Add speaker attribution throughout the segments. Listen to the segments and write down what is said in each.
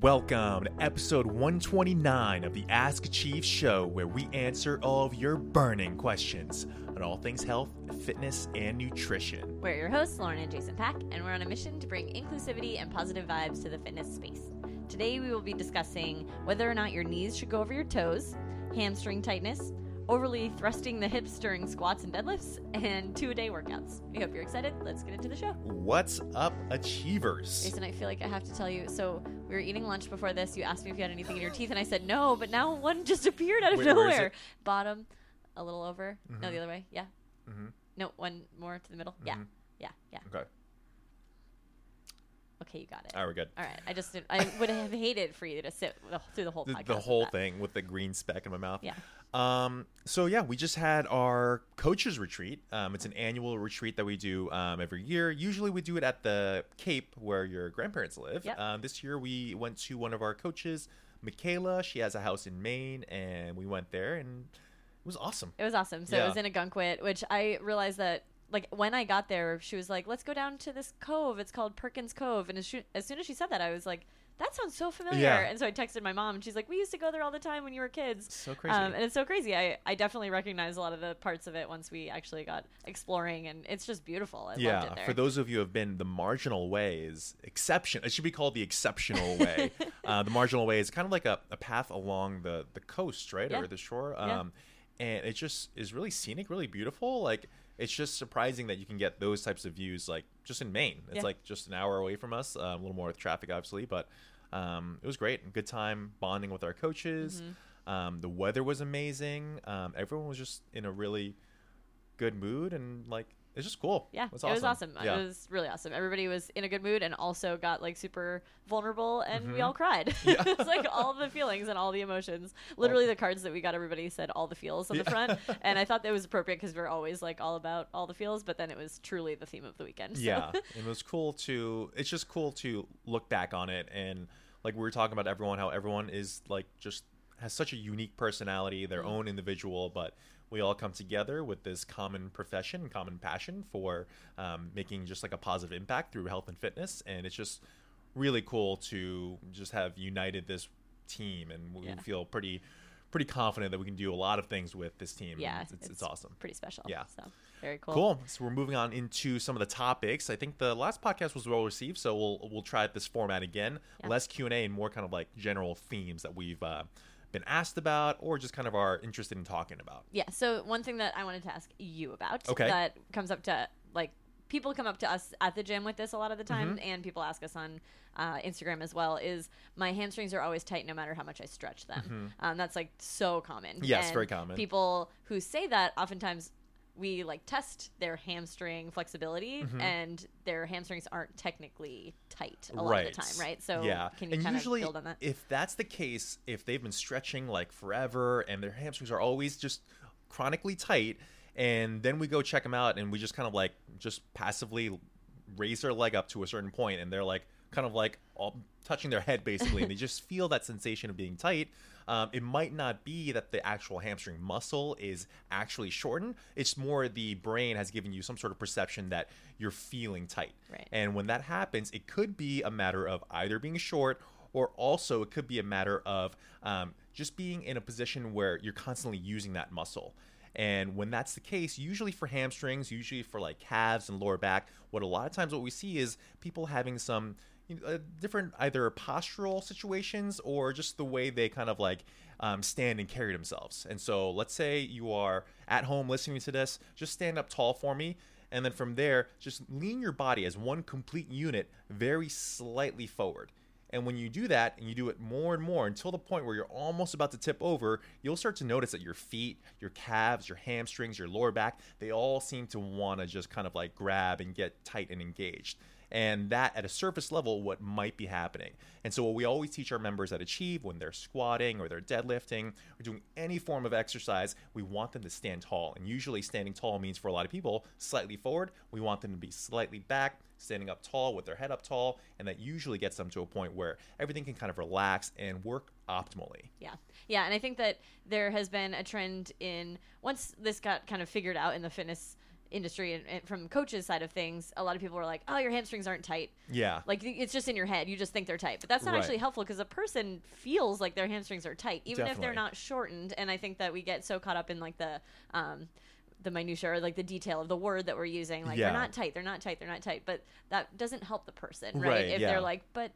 Speaker 1: Welcome to episode 129 of the Ask Achieve show, where we answer all of your burning questions on all things health, fitness, and nutrition.
Speaker 2: We're your hosts, Lauren and Jason Pak, and we're on a mission to bring inclusivity and positive vibes to the fitness space. Today, we will be discussing whether or not your knees should go over your toes, hamstring tightness, overly thrusting the hips during squats and deadlifts, and two a day workouts. We hope you're excited. Let's get into the show.
Speaker 1: What's up, Achievers?
Speaker 2: Jason, I feel like I have to tell you. So, we were eating lunch before this. You asked me if you had anything in your teeth, and I said no, but now one just appeared out of
Speaker 1: Wait,
Speaker 2: nowhere. Bottom, a little over. No,
Speaker 1: Mhm.
Speaker 2: the other way. Yeah.
Speaker 1: Mhm.
Speaker 2: No, one more to the middle. Yeah.
Speaker 1: Mhm.
Speaker 2: Yeah. Yeah.
Speaker 1: Okay.
Speaker 2: Okay, you got it.
Speaker 1: All right, we're good.
Speaker 2: All right. I just I would have hated for you to sit through the whole
Speaker 1: The,
Speaker 2: podcast.
Speaker 1: the
Speaker 2: with
Speaker 1: whole
Speaker 2: that.
Speaker 1: thing with the green speck in my mouth.
Speaker 2: Yeah.
Speaker 1: Um, so yeah, we just had our coaches retreat. Um, it's an annual retreat that we do um, every year. Usually we do it at the Cape where your grandparents live.
Speaker 2: Yep.
Speaker 1: Um, this year we went to one of our coaches, Michaela. She has a house in Maine, and we went there, and it was awesome.
Speaker 2: It was awesome. So
Speaker 1: Yeah.
Speaker 2: it was in Ogunquit, which I realized that like when I got there, she was like, "Let's go down to this cove. It's called Perkins Cove." And as, she, as soon as she said that, I was like, "That sounds so familiar."
Speaker 1: Yeah.
Speaker 2: And so I texted my mom, and she's like, "We used to go there all the time when you were kids."
Speaker 1: So crazy.
Speaker 2: Um, and it's so crazy. I, I definitely recognize a lot of the parts of it once we actually got exploring, and it's just beautiful. I loved
Speaker 1: yeah, for those of you who have been, the marginal way is exception. It should be called the exceptional way. uh, the marginal way is kind of like a, a path along the the coast, right,
Speaker 2: Yeah.
Speaker 1: or the shore.
Speaker 2: Yeah.
Speaker 1: Um, and it just is really scenic, really beautiful. Like it's just surprising that you can get those types of views, like just in Maine. It's
Speaker 2: Yeah.
Speaker 1: like just an hour away from us, uh, a little more with traffic, obviously, but um, it was great. Good time bonding with our coaches.
Speaker 2: Mm-hmm.
Speaker 1: Um, the weather was amazing. Um, everyone was just in a really good mood and like it's just cool.
Speaker 2: Yeah,
Speaker 1: It was
Speaker 2: it was awesome.
Speaker 1: Yeah.
Speaker 2: It was really awesome. Everybody was in a good mood and also got like super vulnerable, and we
Speaker 1: Mhm.
Speaker 2: all cried.
Speaker 1: Yeah.
Speaker 2: it's like all the feelings and all the emotions. Literally, the cards that we got, everybody said all the feels on the
Speaker 1: Yeah.
Speaker 2: front, and I thought that was appropriate because we're always like all about all the feels, but then it was truly the theme of the weekend. so-
Speaker 1: yeah it was cool to it's just cool to look back on it and like we were talking about everyone how everyone is like just has such a unique personality their
Speaker 2: Mm-hmm.
Speaker 1: own individual but we all come together with this common profession common passion for um, making just like a positive impact through health and fitness and it's just really cool to just have united this team and we
Speaker 2: Yeah.
Speaker 1: feel pretty pretty confident that we can do a lot of things with this team
Speaker 2: yeah,
Speaker 1: it's, it's, it's awesome
Speaker 2: pretty special.
Speaker 1: Yeah.
Speaker 2: so very cool.
Speaker 1: Cool. So we're moving on into some of the topics. I think the last podcast was well received, so we'll we'll try this format again.
Speaker 2: Yeah.
Speaker 1: Less Q and A and more kind of like general themes that we've uh, been asked about, or just kind of are interested in talking about.
Speaker 2: Yeah. So one thing that I wanted to ask you about
Speaker 1: Okay.
Speaker 2: that comes up to like people come up to us at the gym with this a lot of the time,
Speaker 1: Mm-hmm.
Speaker 2: and people ask us on uh, Instagram as well. Is my hamstrings are always tight no matter how much I stretch them? Um, that's like so common.
Speaker 1: Mm-hmm. Yes,
Speaker 2: And
Speaker 1: very common.
Speaker 2: People who say that oftentimes. We like test their hamstring flexibility,
Speaker 1: Mm-hmm.
Speaker 2: and their hamstrings aren't technically tight a lot
Speaker 1: right.
Speaker 2: of the time, right? So,
Speaker 1: yeah,
Speaker 2: can you
Speaker 1: and
Speaker 2: kind
Speaker 1: usually
Speaker 2: of build on that?
Speaker 1: if that's the case, if they've been stretching like forever and their hamstrings are always just chronically tight, and then we go check them out and we just kind of like just passively raise their leg up to a certain point and they're like kind of like all touching their head basically and they just feel that sensation of being tight. Um, it might not be that the actual hamstring muscle is actually shortened. It's more the brain has given you some sort of perception that you're feeling tight.
Speaker 2: Right.
Speaker 1: and when that happens it could be a matter of either being short or also it could be a matter of um, just being in a position where you're constantly using that muscle and when that's the case, usually for hamstrings, usually for like calves and lower back, what a lot of times what we see is people having some you know, uh, different either postural situations or just the way they kind of like um, stand and carry themselves. And so let's say you are at home listening to this, just stand up tall for me. And then from there, just lean your body as one complete unit very slightly forward. And when you do that and you do it more and more until the point where you're almost about to tip over, you'll start to notice that your feet, your calves, your hamstrings, your lower back, they all seem to want to just kind of like grab and get tight and engaged. And that at a surface level, what might be happening. And so, what we always teach our members at Achieve when they're squatting or they're deadlifting or doing any form of exercise, we want them to stand tall. And usually, standing tall means for a lot of people slightly forward. We want them to be slightly back, standing up tall with their head up tall. And that usually gets them to a point where everything can kind of relax and work optimally.
Speaker 2: Yeah. Yeah. And I think that there has been a trend in, once this got kind of figured out in the fitness industry and, and from coaches side of things a lot of people are like oh your hamstrings aren't tight.
Speaker 1: Yeah.
Speaker 2: like it's just in your head. You just think they're tight. But that's not
Speaker 1: Right.
Speaker 2: actually helpful because a person feels like their hamstrings are tight even if they're not shortened. And i think that we get so caught up in like the um the minutia or like the detail of the word that we're using like
Speaker 1: Yeah.
Speaker 2: they're not tight. They're not tight. They're not tight. But that doesn't help the person right,
Speaker 1: Right,
Speaker 2: if
Speaker 1: yeah.
Speaker 2: they're like but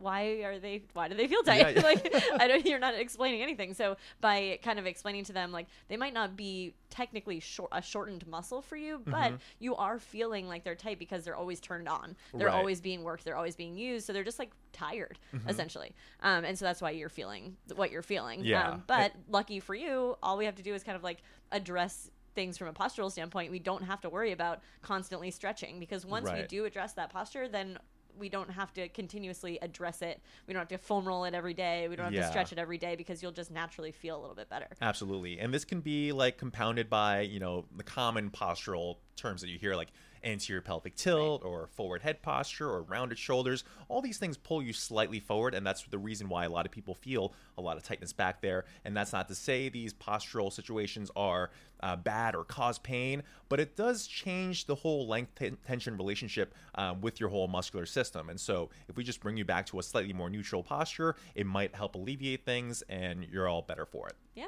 Speaker 2: why are they why do they feel tight?
Speaker 1: Yeah.
Speaker 2: like i don't you're not explaining anything. So by kind of explaining to them like they might not be technically short, a shortened muscle for you but you are feeling like they're tight because they're always turned on. They're
Speaker 1: Right.
Speaker 2: always being worked. They're always being used. So they're just like tired essentially. Um, and so that's why you're feeling what you're feeling.
Speaker 1: Yeah.
Speaker 2: um, but lucky for you all we have to do is kind of like address things from a postural standpoint. We don't have to worry about constantly stretching because once we do address that posture then we don't have to continuously address it we don't have to foam roll it every day we don't have
Speaker 1: Yeah.
Speaker 2: to stretch it every day because you'll just naturally feel a little bit better
Speaker 1: Absolutely. And this can be like compounded by, you know, the common postural terms that you hear like anterior pelvic tilt or forward head posture or rounded shoulders. All these things pull you slightly forward and that's the reason why a lot of people feel a lot of tightness back there. And that's not to say these postural situations are uh, bad or cause pain, but it does change the whole length ten- tension relationship um, with your whole muscular system. And so, if we just bring you back to a slightly more neutral posture, it might help alleviate things and you're all better for it.
Speaker 2: yeah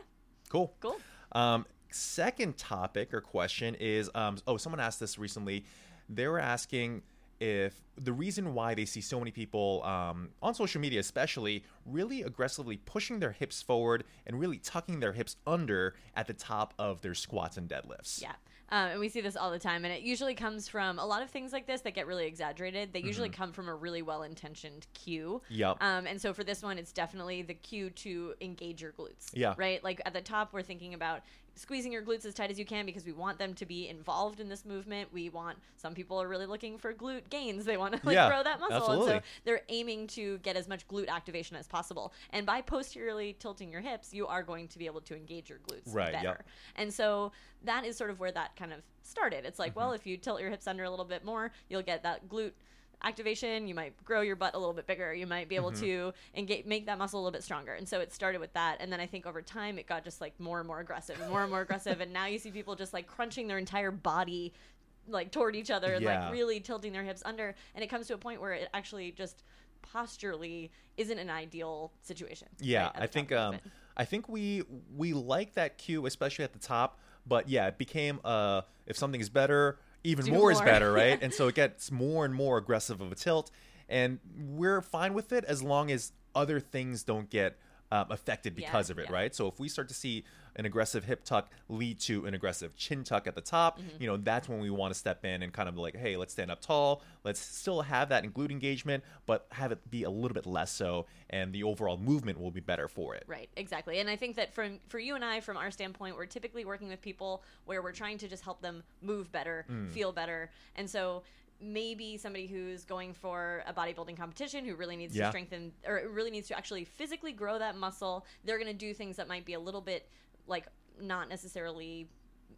Speaker 1: Cool.
Speaker 2: cool
Speaker 1: Um, second topic or question is um, oh, someone asked this recently. They were asking if the reason why they see so many people um, on social media, especially, really aggressively pushing their hips forward and really tucking their hips under at the top of their squats and deadlifts.
Speaker 2: Yeah. Um, and we see this all the time. And it usually comes from a lot of things like this that get really exaggerated. They usually come from a really well intentioned cue.
Speaker 1: Mm-hmm. Yep.
Speaker 2: Um, and so for this one, it's definitely the cue to engage your glutes.
Speaker 1: Yeah.
Speaker 2: Right? Like at the top, we're thinking about squeezing your glutes as tight as you can because we want them to be involved in this movement. We want, some people are really looking for glute gains. They want to like
Speaker 1: Yeah,
Speaker 2: grow that muscle. And so they're aiming to get as much glute activation as possible. And by posteriorly tilting your hips, you are going to be able to engage your glutes
Speaker 1: Right,
Speaker 2: better.
Speaker 1: yep.
Speaker 2: And so that is sort of where that kind of started. It's like,
Speaker 1: Mm-hmm.
Speaker 2: well, if you tilt your hips under a little bit more, you'll get that glute activation. You might grow your butt a little bit bigger. You might be able
Speaker 1: Mm-hmm.
Speaker 2: to engage, make that muscle a little bit stronger. And so it started with that. And then I think over time it got just like more and more aggressive and more and more aggressive. And now you see people just like crunching their entire body like toward each other and
Speaker 1: Yeah.
Speaker 2: like really tilting their hips under. And it comes to a point where it actually just posturally isn't an ideal situation.
Speaker 1: Yeah,
Speaker 2: right,
Speaker 1: I think um. I think we we like that cue, especially at the top. But yeah, it became uh, if something is better, even
Speaker 2: Do
Speaker 1: more, is better, right? and so it gets more and more aggressive of a tilt, and we're fine with it as long as other things don't get um, affected
Speaker 2: Yeah,
Speaker 1: because of it,
Speaker 2: yeah.
Speaker 1: right? So if we start to see an aggressive hip tuck lead to an aggressive chin tuck at the top,
Speaker 2: Mm-hmm.
Speaker 1: you know, that's when we want to step in and kind of like, hey, let's stand up tall. Let's still have that in glute engagement, but have it be a little bit less so, and the overall movement will be better for it.
Speaker 2: Right, exactly. And I think that from for you and I, from our standpoint, we're typically working with people where we're trying to just help them move better,
Speaker 1: Mm.
Speaker 2: feel better. And so maybe somebody who's going for a bodybuilding competition who really needs to strengthen or really needs to actually physically grow that muscle, they're going to do things that might be a little bit like not necessarily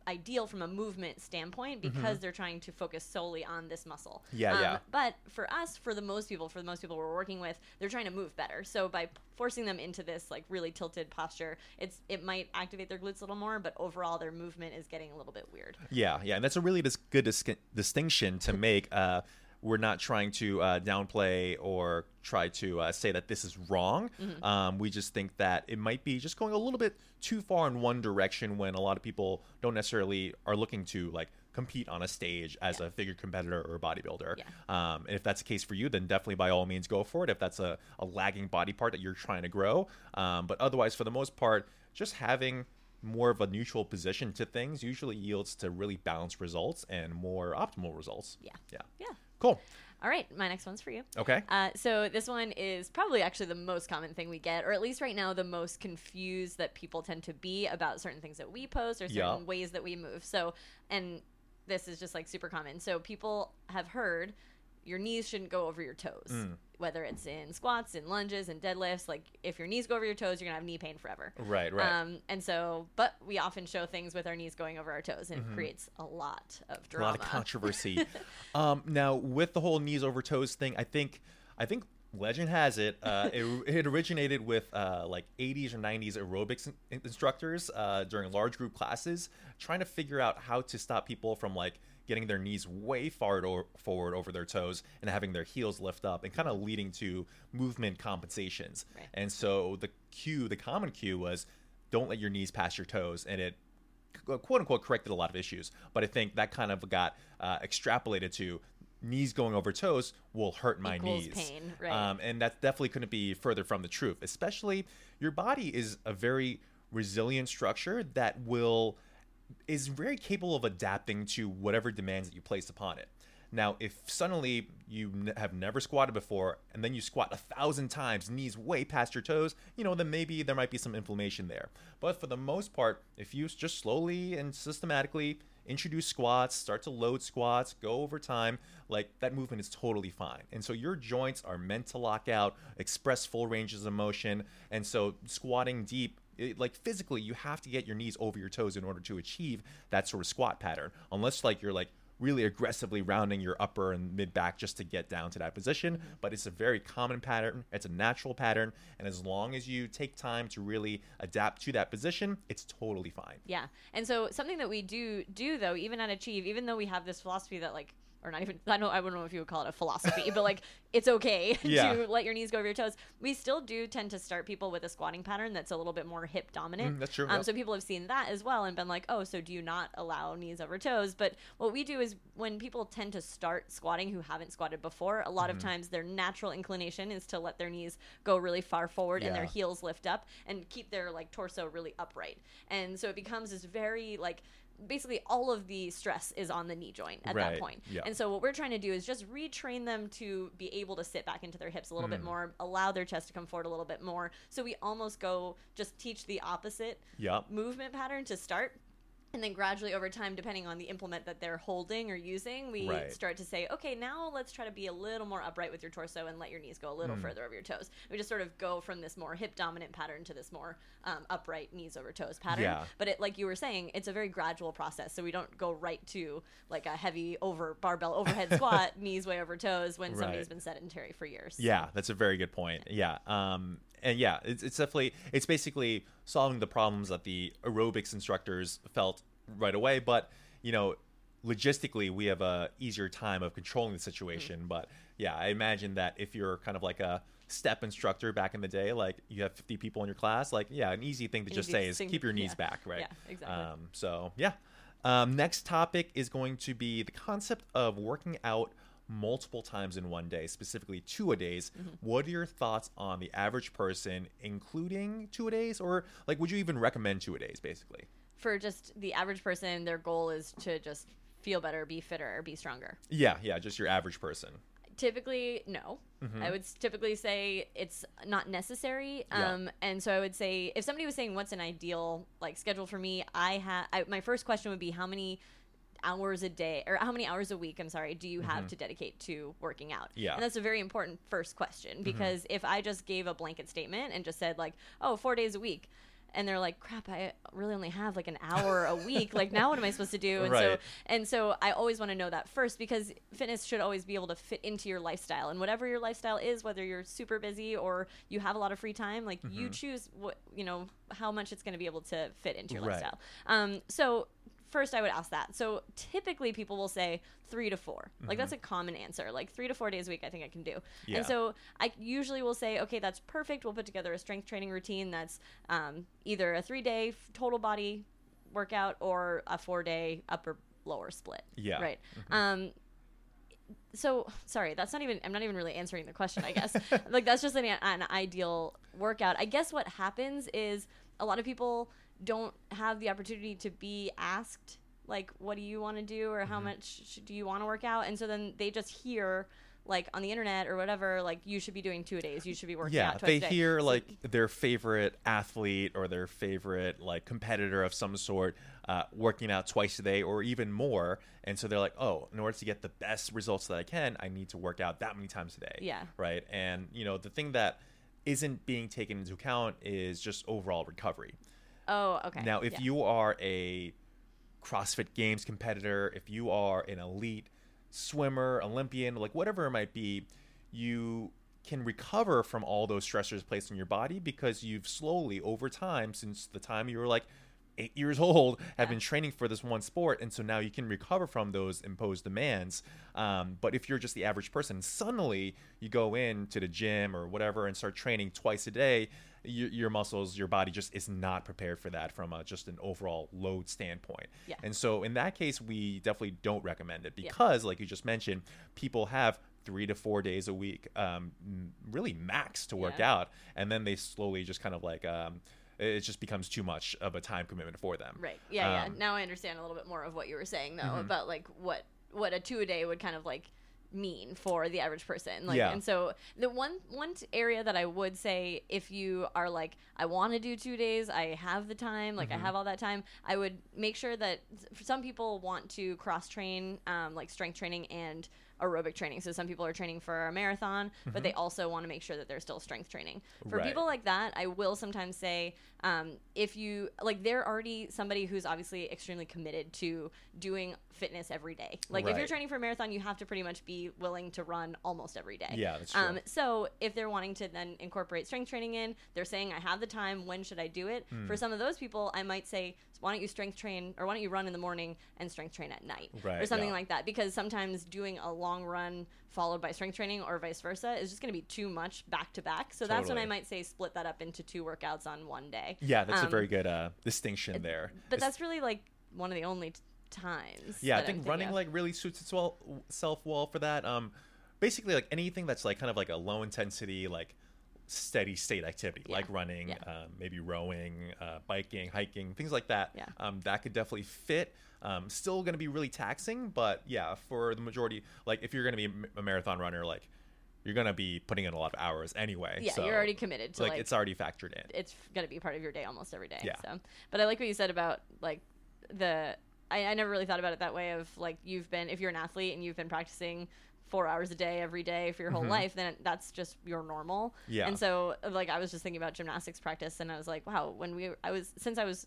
Speaker 2: ideal from a movement standpoint because they're trying to focus solely on this muscle.
Speaker 1: Mm-hmm. Yeah, yeah.
Speaker 2: But for us, for the most people, for the most people we're working with, they're trying to move better. So by p- forcing them into this like really tilted posture, it's it might activate their glutes a little more, but overall their movement is getting a little bit weird.
Speaker 1: Yeah, yeah, and that's a really dis- good dis- distinction to make. Uh, we're not trying to uh, downplay or try to uh, say that this is wrong.
Speaker 2: Mm-hmm.
Speaker 1: Um, we just think that it might be just going a little bit too far in one direction when a lot of people don't necessarily are looking to like compete on a stage as a figure competitor or a bodybuilder.
Speaker 2: Yeah.
Speaker 1: Um, and if that's the case for you, then definitely by all means go for it. If that's a, a lagging body part that you're trying to grow, um, but otherwise, for the most part, just having more of a neutral position to things usually yields to really balanced results and more optimal results.
Speaker 2: Yeah.
Speaker 1: Yeah.
Speaker 2: Yeah.
Speaker 1: Cool.
Speaker 2: All right, my next one's for you.
Speaker 1: Okay.
Speaker 2: Uh, so this one is probably actually the most common thing we get, or at least right now the most confused that people tend to be about certain things that we post or certain
Speaker 1: Yeah.
Speaker 2: ways that we move. So, and this is just like super common. So people have heard your knees shouldn't go over your toes,
Speaker 1: Mm.
Speaker 2: whether it's in squats, in lunges, and deadlifts. Like if your knees go over your toes, you're gonna have knee pain forever.
Speaker 1: Right, right.
Speaker 2: Um, and so, but we often show things with our knees going over our toes, and it creates a lot of
Speaker 1: Mm-hmm. a lot of controversy. um, now, with the whole knees over toes thing, I think, I think legend has it, uh, it, it originated with uh, like 80s or 90s aerobics in- instructors uh, during large group classes, trying to figure out how to stop people from like getting their knees way far forward over their toes and having their heels lift up and kind of leading to movement compensations.
Speaker 2: Right.
Speaker 1: And so the cue, the common cue was don't let your knees pass your toes. And it quote unquote corrected a lot of issues. But I think that kind of got uh, extrapolated to knees going over toes will hurt my
Speaker 2: Equals
Speaker 1: knees.
Speaker 2: pain, right.
Speaker 1: Um, and that definitely couldn't be further from the truth. Especially your body is a very resilient structure that will is very capable of adapting to whatever demands that you place upon it. Now, if suddenly you n- have never squatted before and then you squat a thousand times, knees way past your toes, you know, then maybe there might be some inflammation there. But for the most part, if you just slowly and systematically introduce squats, start to load squats, go over time, like that movement is totally fine. And so your joints are meant to lock out, express full ranges of motion. And so squatting deep it, like physically you have to get your knees over your toes in order to achieve that sort of squat pattern unless like you're like really aggressively rounding your upper and mid back just to get down to that position. But it's a very common pattern. It's a natural pattern. And as long as you take time to really adapt to that position it's totally fine.
Speaker 2: Yeah. And so something that we do do though, even at Achieve, even though we have this philosophy that like or not even I don't I don't know if you would call it a philosophy, but like it's okay
Speaker 1: Yeah.
Speaker 2: to let your knees go over your toes. We still do tend to start people with a squatting pattern that's a little bit more hip dominant.
Speaker 1: Mm, that's true,
Speaker 2: Um,
Speaker 1: yep.
Speaker 2: So people have seen that as well and been like, oh, so do you not allow knees over toes? But what we do is when people tend to start squatting who haven't squatted before, a lot
Speaker 1: Mm-hmm.
Speaker 2: of times their natural inclination is to let their knees go really far forward and their heels lift up and keep their like torso really upright. And so it becomes this very like basically all of the stress is on the knee joint at that point.
Speaker 1: yeah.
Speaker 2: And so what we're trying to do is just retrain them to be able to sit back into their hips a little
Speaker 1: Hmm.
Speaker 2: bit more, allow their chest to come forward a little bit more. So we almost go just teach the opposite
Speaker 1: Yep.
Speaker 2: movement pattern to start. And then gradually over time, depending on the implement that they're holding or using, we
Speaker 1: Right.
Speaker 2: start to say, okay, now let's try to be a little more upright with your torso and let your knees go a little further over your toes. We just sort of go from this more hip dominant pattern to this more um, upright knees over toes pattern.
Speaker 1: Yeah.
Speaker 2: But it, like you were saying, it's a very gradual process. So we don't go right to like a heavy over barbell overhead squat, knees way over toes when somebody's
Speaker 1: Right.
Speaker 2: been sedentary for years.
Speaker 1: Yeah, that's a very good point. Yeah. Um, and yeah, it's, it's definitely, it's basically solving the problems that the aerobics instructors felt right away. But, you know, logistically, we have a easier time of controlling the situation.
Speaker 2: Mm-hmm.
Speaker 1: But yeah, I imagine that if you're kind of like a step instructor back in the day, like you have 50 people in your class, like, yeah, an easy thing to just
Speaker 2: Easy
Speaker 1: say is
Speaker 2: thing-
Speaker 1: keep your knees
Speaker 2: yeah.
Speaker 1: back, right?
Speaker 2: Yeah, exactly.
Speaker 1: Um, so yeah. Um, next topic is going to be the concept of working out multiple times in one day, specifically two a days.
Speaker 2: Mm-hmm.
Speaker 1: What are your thoughts on the average person, including two a days, or like would you even recommend two a days, basically?
Speaker 2: For just the average person, their goal is to just feel better, be fitter, be stronger.
Speaker 1: Yeah, yeah, just your average person.
Speaker 2: typically no i would typically say it's not necessary
Speaker 1: Yeah.
Speaker 2: um and so i would say if somebody was saying what's an ideal like schedule for me i have my first question would be how many hours a day or how many hours a week i'm sorry do you have to dedicate to working out
Speaker 1: Yeah.
Speaker 2: and that's a very important first question because if i just gave a blanket statement and just said like oh four days a week and they're like crap i really only have like an hour a week like now what am i supposed to do and so
Speaker 1: Right.
Speaker 2: and so I always want to know that first because fitness should always be able to fit into your lifestyle. And whatever your lifestyle is, whether you're super busy or you have a lot of free time, like you
Speaker 1: Mm-hmm.
Speaker 2: choose what, you know, how much it's going to be able to fit into your
Speaker 1: Right.
Speaker 2: lifestyle. Um, so first I would ask that. So typically people will say three to 4 Like that's a common answer. Like three to four days a week, I think I can do.
Speaker 1: Mm-hmm. Yeah.
Speaker 2: And so I usually will say, okay, that's perfect. We'll put together a strength training routine that's um, either a three day total body workout or a four day upper lower split.
Speaker 1: Yeah.
Speaker 2: Right. Um, so sorry, that's not even. I'm not even really answering the question. I guess like that's just an, an ideal workout. I guess what happens is a lot of people don't have the opportunity to be asked like, "What do you want to do?" or "How much do you want to work out?" And so then they just hear like on the internet or whatever, like you should be doing two a days. You should be working
Speaker 1: yeah
Speaker 2: out twice
Speaker 1: they
Speaker 2: a day.
Speaker 1: hear like their favorite athlete or their favorite like competitor of some sort uh, working out twice a day or even more and so they're like oh in order to get the best results that i can i need to work out that many times a day
Speaker 2: Yeah.
Speaker 1: right and you know the thing that isn't being taken into account is just overall recovery
Speaker 2: oh, okay.
Speaker 1: now, if
Speaker 2: yeah.
Speaker 1: you are a CrossFit Games competitor, if you are an elite swimmer, Olympian, like whatever it might be, you can recover from all those stressors placed on your body because you've slowly over time since the time you were like eight years old have been training for this one sport and so now you can recover from those imposed demands um, but if you're just the average person suddenly you go in to the gym or whatever and start training twice a day your, your muscles your body just is not prepared for that from a, just an overall load standpoint
Speaker 2: Yeah.
Speaker 1: and so in that case we definitely don't recommend it because like you just mentioned people have three to four days a week um, really max to work
Speaker 2: Yeah.
Speaker 1: out and then they slowly just kind of like um, it just becomes too much of a time commitment for them
Speaker 2: Right. Yeah, yeah.
Speaker 1: Um, mm-hmm.
Speaker 2: Now I understand a little bit more of what you were saying though about like what what a two a day would kind of like mean for the average person. Like
Speaker 1: Yeah.
Speaker 2: and so the one one area that I would say if you are like I want to do 2 days, I have the time, like
Speaker 1: Mm-hmm.
Speaker 2: I have all that time, I would make sure that for some people want to cross train um, like strength training and aerobic training. So some people are training for a marathon, but they also want to make sure that they're still strength training. For
Speaker 1: Mm-hmm. Right.
Speaker 2: people like that, I will sometimes say um, if you like, they're already somebody who's obviously extremely committed to doing fitness every day. Like if you're training for a marathon, you have to pretty much be willing to run almost every day.
Speaker 1: Yeah, that's true.
Speaker 2: Um, so if they're wanting to then incorporate strength training in, they're saying I have the time. When should I do it?
Speaker 1: Hmm.
Speaker 2: For some of those people, I might say, why don't you strength train or why don't you run in the morning and strength train at night or something
Speaker 1: yeah.
Speaker 2: like that? Because sometimes doing a long run followed by strength training or vice versa is just going to be too much back to back. So that's when I might say split that up into two workouts on one day.
Speaker 1: yeah that's a
Speaker 2: Um,
Speaker 1: very good uh, distinction there
Speaker 2: But
Speaker 1: It's-
Speaker 2: that's really like one of the only t- times.
Speaker 1: yeah i think running
Speaker 2: of.
Speaker 1: like really suits itself well for that um basically like anything that's like kind of like a low intensity like steady state activity
Speaker 2: Yeah.
Speaker 1: like running
Speaker 2: Yeah.
Speaker 1: um, maybe rowing uh, biking hiking things like that
Speaker 2: Yeah.
Speaker 1: um, that could definitely fit um, still going to be really taxing but yeah for the majority like if you're going to be a marathon runner like you're going to be putting in a lot of hours anyway
Speaker 2: yeah,
Speaker 1: so,
Speaker 2: you're already committed to
Speaker 1: like,
Speaker 2: like,
Speaker 1: it's already factored in
Speaker 2: it's going to be part of your day almost every day.
Speaker 1: Yeah.
Speaker 2: So, but I like what you said about like the. I, I never really thought about it that way. Of like you've been if you're an athlete and you've been practicing four hours a day every day for your whole life, then that's just your normal.
Speaker 1: Mm-hmm. Yeah.
Speaker 2: And so like I was just thinking about gymnastics practice, and I was like, wow, when we I was since I was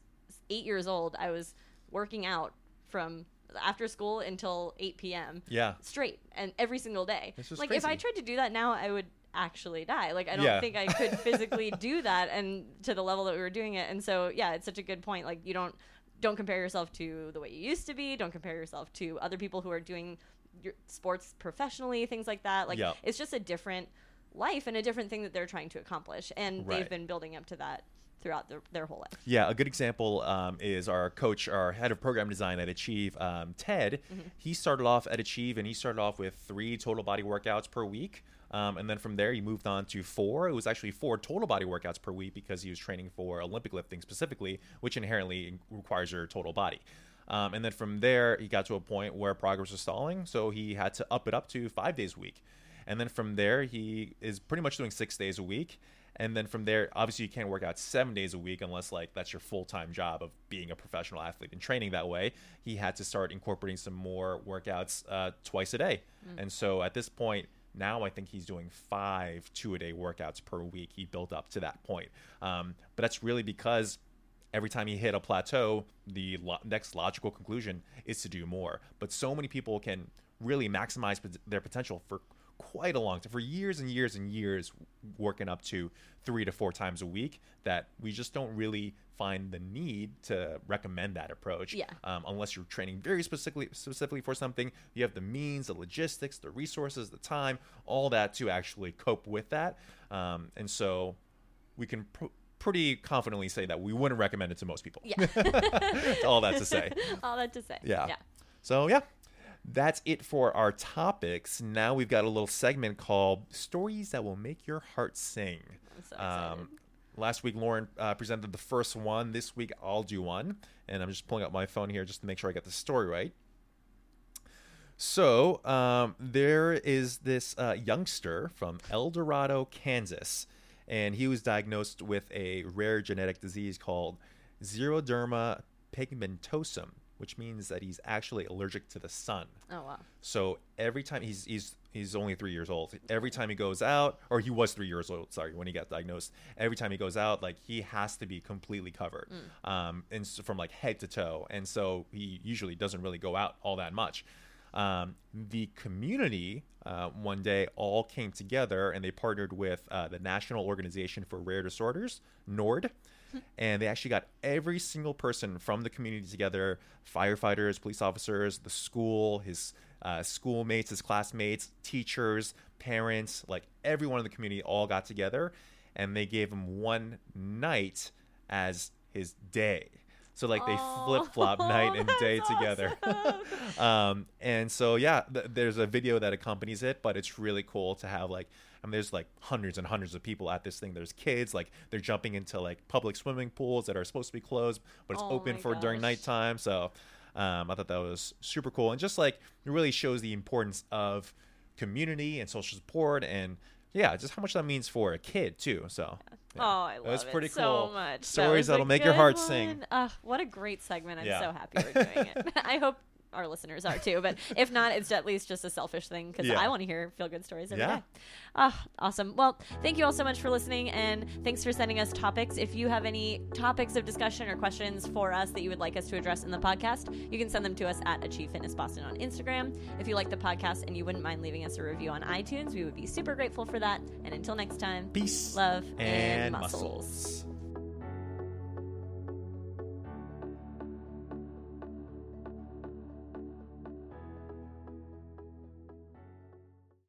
Speaker 2: eight years old, I was working out from after school until 8 p.m.
Speaker 1: yeah
Speaker 2: straight and every single day. Like if I tried to do that now, I would actually die. Like I don't
Speaker 1: Yeah.
Speaker 2: think I could physically do that and to the level that we were doing it. And so yeah, it's such a good point. Like you don't don't compare yourself to the way you used to be. Don't compare yourself to other people who are doing your sports professionally, things like that. Like
Speaker 1: Yeah.
Speaker 2: it's just a different life and a different thing that they're trying to accomplish. And they've been building up to that throughout their, their whole life.
Speaker 1: Yeah, a good example um, is our coach, our head of program design at Achieve, um, Ted.
Speaker 2: Mm-hmm.
Speaker 1: He started off at Achieve and he started off with three total body workouts per week. Um, and then from there, he moved on to four. It was actually four total body workouts per week because he was training for Olympic lifting specifically, which inherently requires your total body. Um, and then from there, he got to a point where progress was stalling. So he had to up it up to five days a week. And then from there, he is pretty much doing six days a week. And then from there, obviously, you can't work out seven days a week unless like that's your full time job of being a professional athlete and training that way. He had to start incorporating some more workouts uh, twice a day. And so at this point, now I think he's doing five two a day workouts per week. He built up to that point. Um, but that's really because every time you hit a plateau, the lo- next logical conclusion is to do more. But so many people can really maximize pot- their potential for quite a long time, for years and years and years, working up to three to four times a week, that we just don't really find the need to recommend that approach.
Speaker 2: Yeah.
Speaker 1: Um, unless you're training very specifically specifically for something, you have the means, the logistics, the resources, the time, all that to actually cope with that. Um, and so we can pr- pretty confidently say that we wouldn't recommend it to most people.
Speaker 2: Yeah.
Speaker 1: all that to say.
Speaker 2: All that to say.
Speaker 1: Yeah.
Speaker 2: Yeah.
Speaker 1: So yeah, that's it for our topics. Now we've got a little segment called "Stories That Will Make Your Heart Sing."
Speaker 2: So.
Speaker 1: Um, last week Lauren uh, presented the first one. This week I'll do one, and I'm just pulling up my phone here just to make sure I get the story right. So um, there is this uh, youngster from El Dorado, Kansas, and he was diagnosed with a rare genetic disease called xeroderma pigmentosum, which means that he's actually allergic to the sun.
Speaker 2: oh wow.
Speaker 1: So every time he's he's he's only three years old. Every time he goes out, or he was three years old. Sorry, when he got diagnosed. Every time he goes out, like he has to be completely covered, um, and s- from like head to toe. And so he usually doesn't really go out all that much. Um, the community uh, one day all came together and they partnered with uh, the National Organization for Rare Disorders, NORD. and they actually got every single person from the community together firefighters, police officers, the school, his uh, schoolmates, his classmates, teachers, parents like everyone in the community all got together and they gave him one night as his day. So like they flip flop night and day together.
Speaker 2: awesome.
Speaker 1: um, and so yeah, th- there's a video that accompanies it, but it's really cool to have like. I mean, there's like hundreds and hundreds of people at this thing. There's kids, like they're jumping into like public swimming pools that are supposed to be closed, but it's
Speaker 2: Oh
Speaker 1: open for during nighttime. So um, I thought that was super cool, and just like it really shows the importance of community and social support, and yeah, just how much that means for a kid too. So yeah.
Speaker 2: Oh, I love
Speaker 1: was
Speaker 2: it
Speaker 1: pretty
Speaker 2: so much.
Speaker 1: Stories
Speaker 2: was
Speaker 1: that'll make your heart sing.
Speaker 2: one. Ugh, what a great segment! I'm
Speaker 1: Yeah.
Speaker 2: so happy we're doing it. I hope our listeners are too. But if not, it's at least just a selfish thing because
Speaker 1: Yeah.
Speaker 2: I want to hear feel good stories every day.
Speaker 1: Yeah.
Speaker 2: Ah, awesome. Well, thank you all so much for listening, and thanks for sending us topics. If you have any topics of discussion or questions for us that you would like us to address in the podcast, you can send them to us at Achieve Fitness Boston on Instagram. If you like the podcast and you wouldn't mind leaving us a review on iTunes, we would be super grateful for that. And until next time,
Speaker 1: peace
Speaker 2: love
Speaker 1: and
Speaker 2: and muscles.
Speaker 1: muscles.